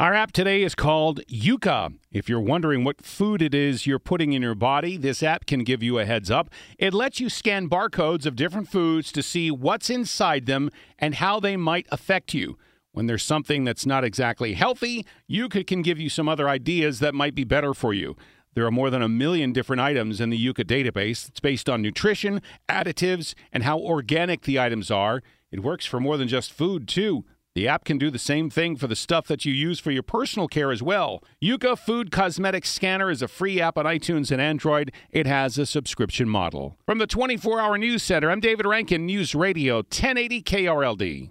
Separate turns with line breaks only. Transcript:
Our app today is called Yuka. If you're wondering what food it is you're putting in your body, this app can give you a heads up. It lets you scan barcodes of different foods to see what's inside them and how they might affect you. When there's something that's not exactly healthy, Yuka can give you some other ideas that might be better for you. There are more than a million different items in the Yuka database. It's based on nutrition, additives, and how organic the items are. It works for more than just food, too. The app can do the same thing for the stuff that you use for your personal care as well. Yuka Food Cosmetics Scanner is a free app on iTunes and Android. It has a subscription model. From the 24 Hour News Center, I'm David Rankin, News Radio 1080 KRLD.